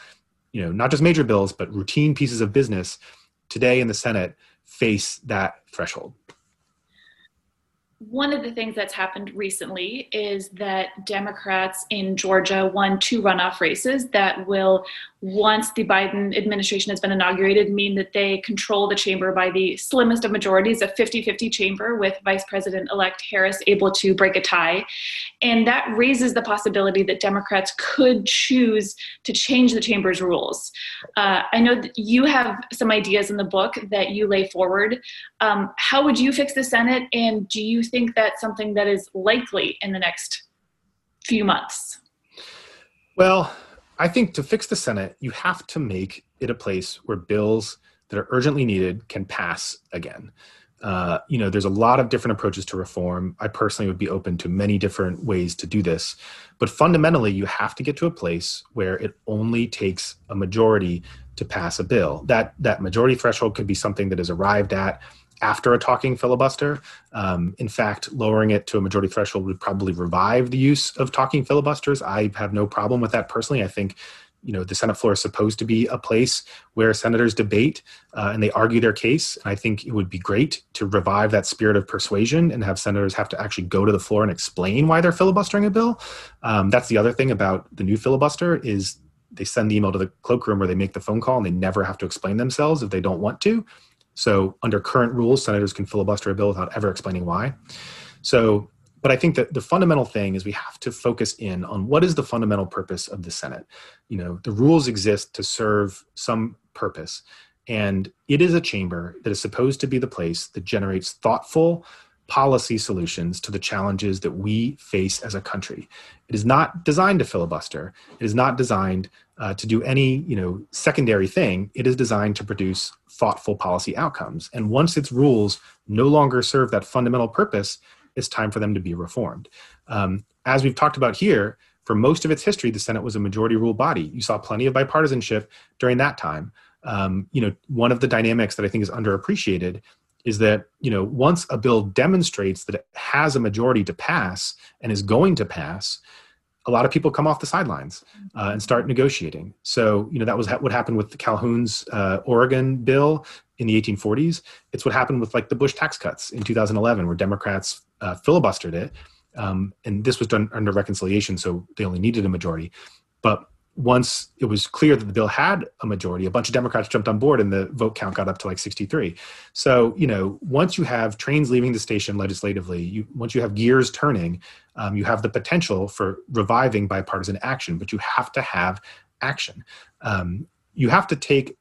you know, not just major bills, but routine pieces of business today in the Senate face that threshold? One of the things that's happened recently is that Democrats in Georgia won two runoff races that will, once the Biden administration has been inaugurated, mean that they control the chamber by the slimmest of majorities, a 50 50 chamber with Vice President elect Harris able to break a tie. And that raises the possibility that Democrats could choose to change the chamber's rules. Uh, I know that you have some ideas in the book that you lay forward. Um, how would you fix the Senate, and do you think that's something that is likely in the next few months? Well, I think to fix the Senate, you have to make it a place where bills that are urgently needed can pass again. Uh, you know, there's a lot of different approaches to reform. I personally would be open to many different ways to do this. But fundamentally, you have to get to a place where it only takes a majority to pass a bill. That that majority threshold could be something that is arrived at after a talking filibuster. Um, in fact, lowering it to a majority threshold would probably revive the use of talking filibusters. I have no problem with that personally. I think you know the Senate floor is supposed to be a place where senators debate uh, and they argue their case. And I think it would be great to revive that spirit of persuasion and have senators have to actually go to the floor and explain why they're filibustering a bill. Um, that's the other thing about the new filibuster is they send the email to the cloakroom where they make the phone call and they never have to explain themselves if they don't want to. So, under current rules, senators can filibuster a bill without ever explaining why. So, but I think that the fundamental thing is we have to focus in on what is the fundamental purpose of the Senate. You know, the rules exist to serve some purpose, and it is a chamber that is supposed to be the place that generates thoughtful policy solutions to the challenges that we face as a country. It is not designed to filibuster. It is not designed uh, to do any you know secondary thing. It is designed to produce thoughtful policy outcomes. And once its rules no longer serve that fundamental purpose, it's time for them to be reformed. Um, as we've talked about here, for most of its history, the Senate was a majority rule body. You saw plenty of bipartisanship during that time. Um, you know, one of the dynamics that I think is underappreciated is that you know once a bill demonstrates that it has a majority to pass and is going to pass a lot of people come off the sidelines uh, and start negotiating. So you know that was ha- what happened with calhoun's uh, oregon bill in the 1840s it's what happened with like the bush tax cuts in 2011 where democrats uh, filibustered it. Um, and this was done under reconciliation so they only needed a majority. But once it was clear that the bill had a majority, a bunch of Democrats jumped on board and the vote count got up to like 63. So, you know, once you have trains leaving the station legislatively, you, once you have gears turning, um, you have the potential for reviving bipartisan action, but you have to have action. Um, you have to take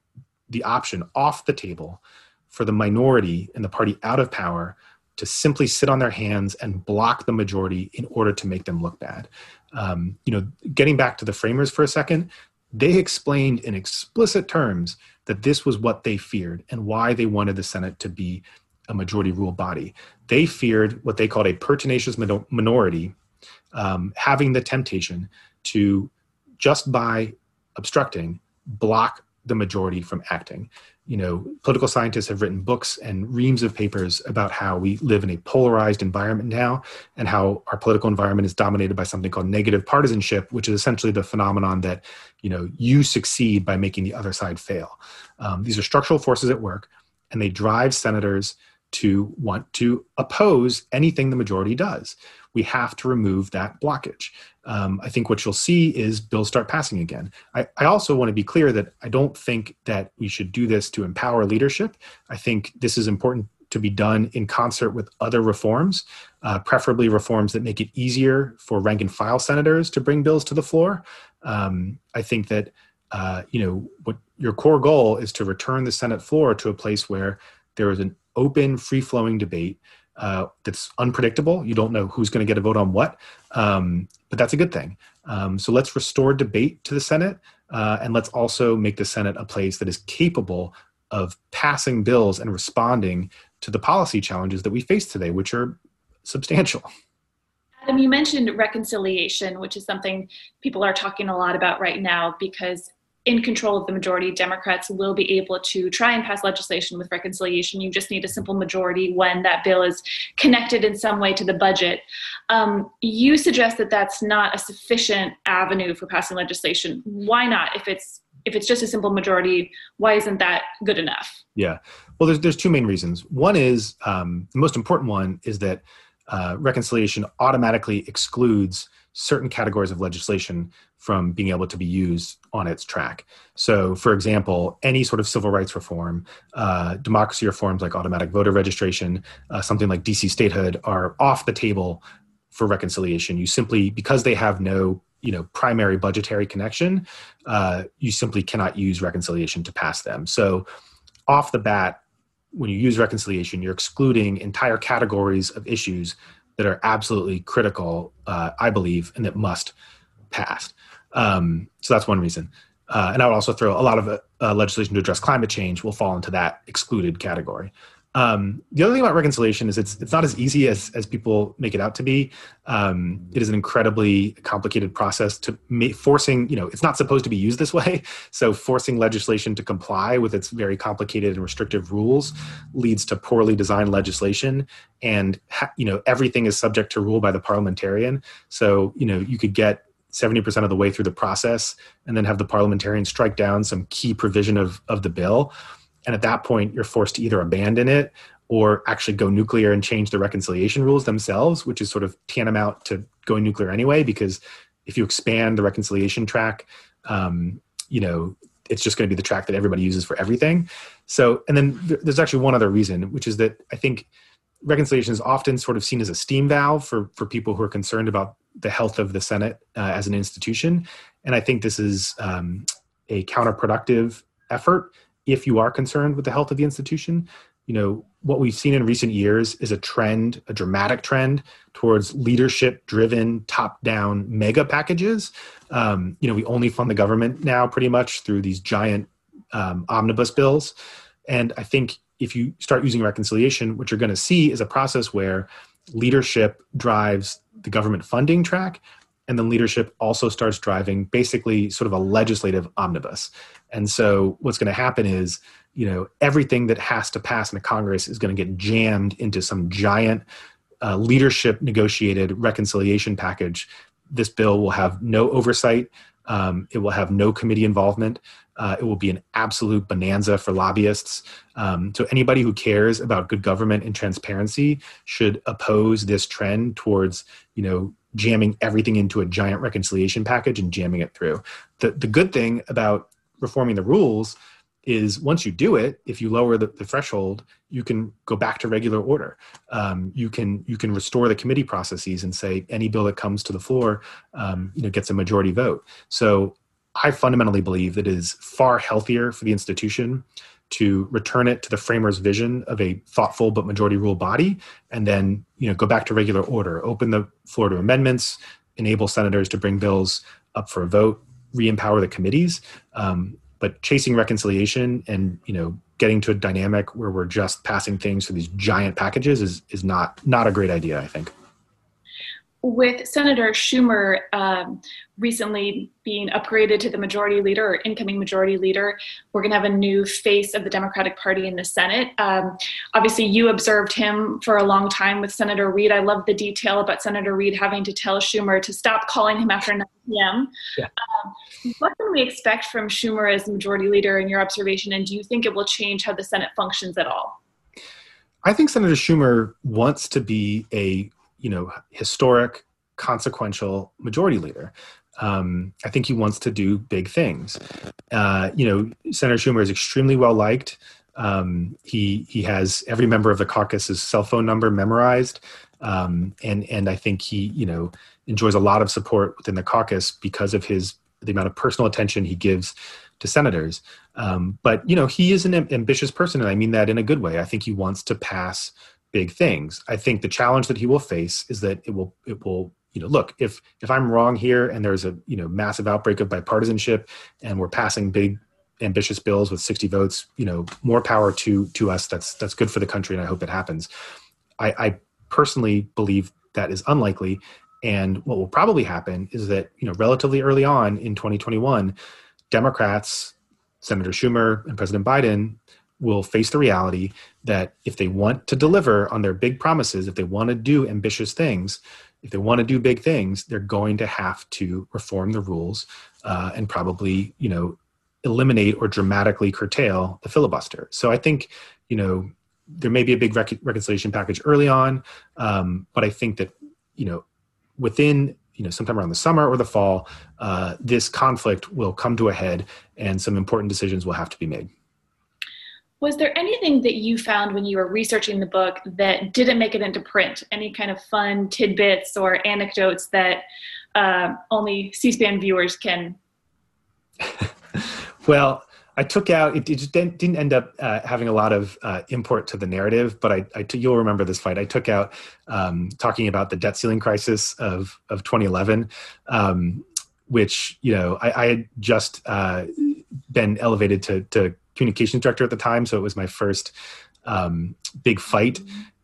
the option off the table for the minority and the party out of power to simply sit on their hands and block the majority in order to make them look bad um, you know, getting back to the framers for a second, they explained in explicit terms that this was what they feared and why they wanted the Senate to be a majority rule body. They feared what they called a pertinacious minority um, having the temptation to just by obstructing block the majority from acting you know, political scientists have written books and reams of papers about how we live in a polarized environment now and how our political environment is dominated by something called negative partisanship, which is essentially the phenomenon that, you know, you succeed by making the other side fail. Um, these are structural forces at work, and they drive senators to want to oppose anything the majority does. We have to remove that blockage. Um, I think what you'll see is bills start passing again. I, I, also want to be clear that I don't think that we should do this to empower leadership. I think this is important to be done in concert with other reforms, uh, preferably reforms that make it easier for rank and file senators to bring bills to the floor. Um, I think that uh, you know what your core goal is to return the Senate floor to a place where there is an open, free flowing debate uh, that's unpredictable. You don't know who's going to get a vote on what, um, but that's a good thing. Um, so let's restore debate to the Senate, uh, and let's also make the Senate a place that is capable of passing bills and responding to the policy challenges that we face today, which are substantial. Adam, you mentioned reconciliation, which is something people are talking a lot about right now because in control of the majority, Democrats will be able to try and pass legislation with reconciliation. You just need a simple majority when that bill is connected in some way to the budget. Um, you suggest that that's not a sufficient avenue for passing legislation. Why not? If it's if it's just a simple majority, why isn't that good enough? Yeah, well, there's there's two main reasons. One is um, the most important one is that uh, reconciliation automatically excludes certain categories of legislation from being able to be used on its track. So, for example, any sort of civil rights reform, uh, democracy reforms like automatic voter registration, uh, something like DC statehood are off the table for reconciliation. You simply, because they have no you know primary budgetary connection, uh, you simply cannot use reconciliation to pass them. So, off the bat, when you use reconciliation, you're excluding entire categories of issues that are absolutely critical, uh, I believe, and that must pass. Um, so that's one reason. Uh, and I would also throw a lot of uh, legislation to address climate change will fall into that excluded category. Um, the other thing about reconciliation is it's it's not as easy as as people make it out to be. Um, it is an incredibly complicated process to ma- forcing. You know, it's not supposed to be used this way. So forcing legislation to comply with its very complicated and restrictive rules leads to poorly designed legislation, and ha- you know everything is subject to rule by the parliamentarian. So you know you could get 70% of the way through the process and then have the parliamentarian strike down some key provision of, of the bill and at that point, you're forced to either abandon it or actually go nuclear and change the reconciliation rules themselves, which is sort of tantamount to going nuclear anyway, because if you expand the reconciliation track, um, you know, it's just going to be the track that everybody uses for everything. So, and then there's actually one other reason, which is that I think reconciliation is often sort of seen as a steam valve for for people who are concerned about the health of the Senate uh, as an institution, and I think this is um, a counterproductive effort if you are concerned with the health of the institution you know what we've seen in recent years is a trend a dramatic trend towards leadership driven top down mega packages. Um, you know we only fund the government now pretty much through these giant um, omnibus bills. And i think if you start using reconciliation what you're going to see is a process where leadership drives the government funding track and then leadership also starts driving basically sort of a legislative omnibus. And so what's going to happen is you know everything that has to pass in the congress is going to get jammed into some giant uh, leadership negotiated reconciliation package. This bill will have no oversight. Um, it will have no committee involvement. Uh, it will be an absolute bonanza for lobbyists. Um, so anybody who cares about good government and transparency should oppose this trend towards, you know, jamming everything into a giant reconciliation package and jamming it through. The, the good thing about reforming the rules is once you do it, if you lower the, the threshold, you can go back to regular order. Um, you can you can restore the committee processes and say any bill that comes to the floor, um, you know, gets a majority vote. So I fundamentally believe that it is far healthier for the institution to return it to the framers' vision of a thoughtful but majority rule body, and then you know go back to regular order, open the floor to amendments, enable senators to bring bills up for a vote, re-empower the committees. Um, but chasing reconciliation and you know getting to a dynamic where we're just passing things through these giant packages is is not not a great idea. I think with Senator Schumer um, recently being upgraded to the majority leader or incoming majority leader, we're going to have a new face of the Democratic Party in the Senate. Um, obviously, you observed him for a long time with Senator Reid. I love the detail about Senator Reid having to tell Schumer to stop calling him after 9 p.m. Yeah. Um, what can we expect from Schumer as majority leader in your observation, and do you think it will change how the Senate functions at all? I think Senator Schumer wants to be a you know historic consequential majority leader um, I think he wants to do big things. Uh, you know, Senator Schumer is extremely well liked. Um, he he has every member of the caucus's cell phone number memorized, um, and and I think he you know enjoys a lot of support within the caucus because of his the amount of personal attention he gives to senators. Um, but you know, he is an ambitious person, and I mean that in a good way. I think he wants to pass big things. I think the challenge that he will face is that it will it will you know look if if I'm wrong here and there's a you know massive outbreak of bipartisanship and we're passing big ambitious bills with 60 votes you know more power to to us that's that's good for the country and I hope it happens. I, I personally believe that is unlikely and what will probably happen is that you know relatively early on in 2021 Democrats, Senator Schumer and President Biden, will face the reality that if they want to deliver on their big promises, if they want to do ambitious things, if they want to do big things, they're going to have to reform the rules uh, and probably, you know, eliminate or dramatically curtail the filibuster. So I think, you know, there may be a big rec- reconciliation package early on, um, but I think that, you know, within you know sometime around the summer or the fall, uh, this conflict will come to a head, and some important decisions will have to be made. Was there anything that you found when you were researching the book that didn't make it into print? Any kind of fun tidbits or anecdotes that uh, only C-SPAN viewers can? well, I took out. It, it didn't, end up uh, having a lot of uh, import to the narrative, but I, I t- you'll remember this fight. I took out um, talking about the debt ceiling crisis of of 2011, um, which you know I, I had just uh, been elevated to, to communications director at the time, so it was my first um, big fight.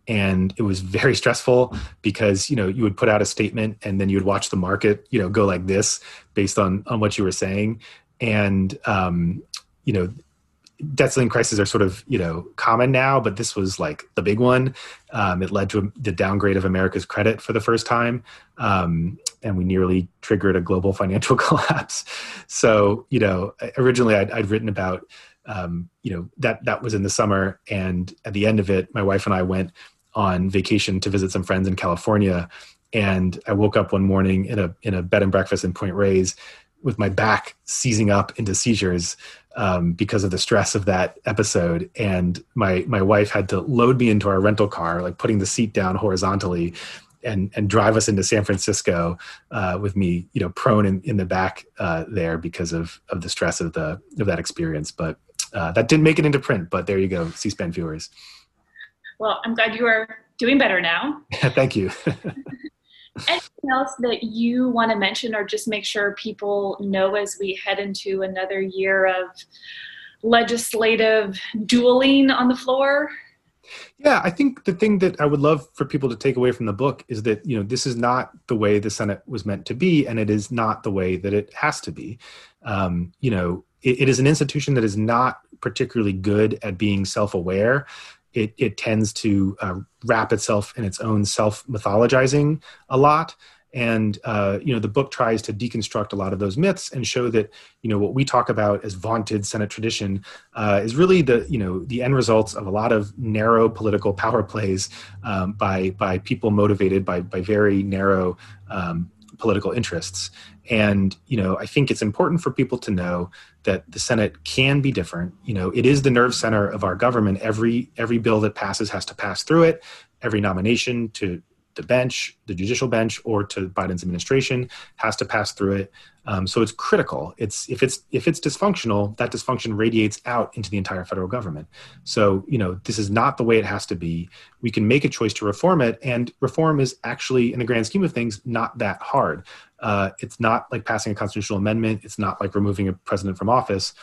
And it was very stressful because you know you would put out a statement and then you would watch the market you know go like this based on on what you were saying, and um, you know debt ceiling crises are sort of you know common now, but this was like the big one. Um, it led to the downgrade of America's credit for the first time, um, and we nearly triggered a global financial collapse. So you know, originally I'd, I'd written about um, you know that that was in the summer, and at the end of it, my wife and I went on vacation to visit some friends in California. And I woke up one morning in a in a bed and breakfast in Point Reyes with my back seizing up into seizures um, because of the stress of that episode. And my my wife had to load me into our rental car, like putting the seat down horizontally, and and drive us into San Francisco uh, with me, you know, prone in, in the back uh, there because of of the stress of the of that experience. But uh, that didn't make it into print. But there you go, C-SPAN viewers. Well, I'm glad you are doing better now. Thank you. Anything else that you want to mention or just make sure people know as we head into another year of legislative dueling on the floor? Yeah, I think the thing that I would love for people to take away from the book is that, you know, this is not the way the Senate was meant to be, and it is not the way that it has to be. Um, you know, it, it is an institution that is not particularly good at being self aware it, it tends to uh, wrap itself in its own self mythologizing a lot. And uh, you know the book tries to deconstruct a lot of those myths and show that you know what we talk about as vaunted senate tradition uh, is really the you know the end results of a lot of narrow political power plays um, by by people motivated by by very narrow um, political interests and you know i think it's important for people to know that the Senate can be different. You know, it is the nerve center of our government. Every every bill that passes has to pass through it. Every nomination to the bench, the judicial bench, or to Biden's administration has to pass through it. Um, so it's critical. It's if it's if it's dysfunctional, that dysfunction radiates out into the entire federal government. So you know this is not the way it has to be. We can make a choice to reform it, and reform is actually, in the grand scheme of things, not that hard. Uh, it's not like passing a constitutional amendment. It's not like removing a president from office.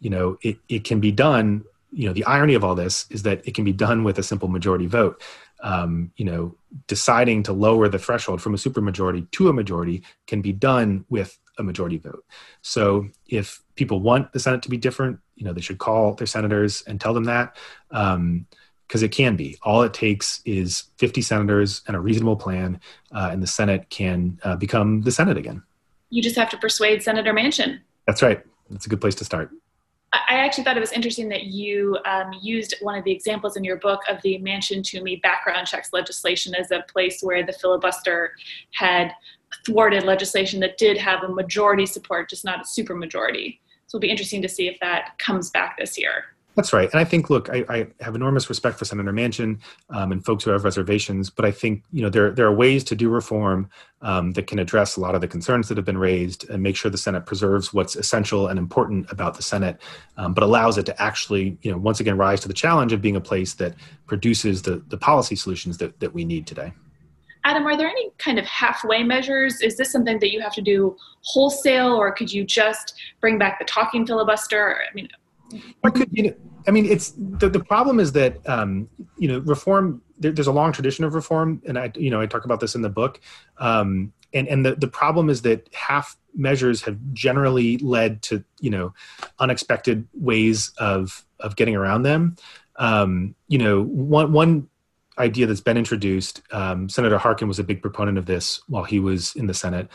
You know, it, it can be done. You know, the irony of all this is that it can be done with a simple majority vote. Um, you know, deciding to lower the threshold from a supermajority to a majority can be done with a majority vote. So if people want the Senate to be different, you know, they should call their senators and tell them that. Um, because it can be. All it takes is 50 senators and a reasonable plan, uh, and the Senate can uh, become the Senate again. You just have to persuade Senator Manchin. That's right. That's a good place to start. I actually thought it was interesting that you um, used one of the examples in your book of the Manchin Toomey background checks legislation as a place where the filibuster had thwarted legislation that did have a majority support, just not a supermajority. So it'll be interesting to see if that comes back this year. That's right. And I think, look, I, I have enormous respect for Senator Manchin um, and folks who have reservations, but I think, you know, there, there are ways to do reform um, that can address a lot of the concerns that have been raised and make sure the Senate preserves what's essential and important about the Senate, um, but allows it to actually, you know, once again rise to the challenge of being a place that produces the, the policy solutions that, that we need today. Adam, are there any kind of halfway measures? Is this something that you have to do wholesale, or could you just bring back the talking filibuster? I mean, you could, you know, I mean, it's the, the problem is that um, you know reform. There, there's a long tradition of reform, and I you know I talk about this in the book. Um, and and the, the problem is that half measures have generally led to you know unexpected ways of of getting around them. Um, you know, one one idea that's been introduced. Um, Senator Harkin was a big proponent of this while he was in the Senate.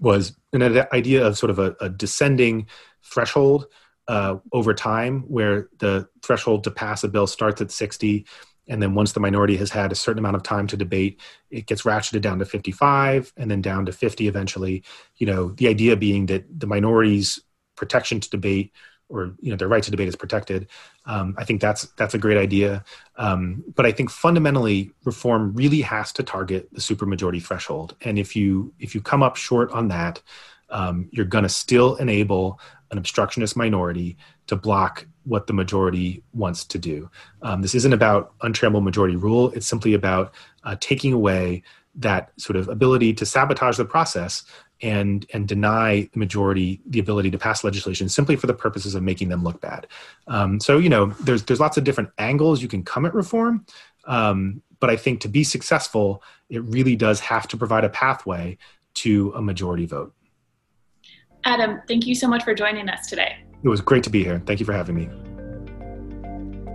Was an idea of sort of a, a descending threshold uh, over time, where the threshold to pass a bill starts at 60, and then once the minority has had a certain amount of time to debate, it gets ratcheted down to 55, and then down to 50 eventually. You know, the idea being that the minority's protection to debate or you know their right to debate is protected. Um, I think that's that's a great idea, um, but I think fundamentally reform really has to target the supermajority threshold. And if you if you come up short on that, um, you're going to still enable an obstructionist minority to block what the majority wants to do. Um, this isn't about untrammeled majority rule. It's simply about uh, taking away that sort of ability to sabotage the process and and deny the majority the ability to pass legislation simply for the purposes of making them look bad. Um, so you know, there's there's lots of different angles you can come at reform, um, but I think to be successful, it really does have to provide a pathway to a majority vote. Adam, thank you so much for joining us today. It was great to be here. Thank you for having me.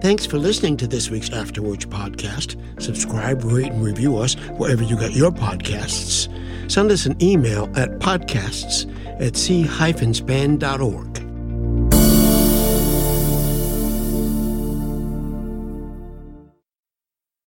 Thanks for listening to this week's After Words podcast. Subscribe, rate, and review us wherever you get your podcasts. Send us an email at podcasts at c-span.org.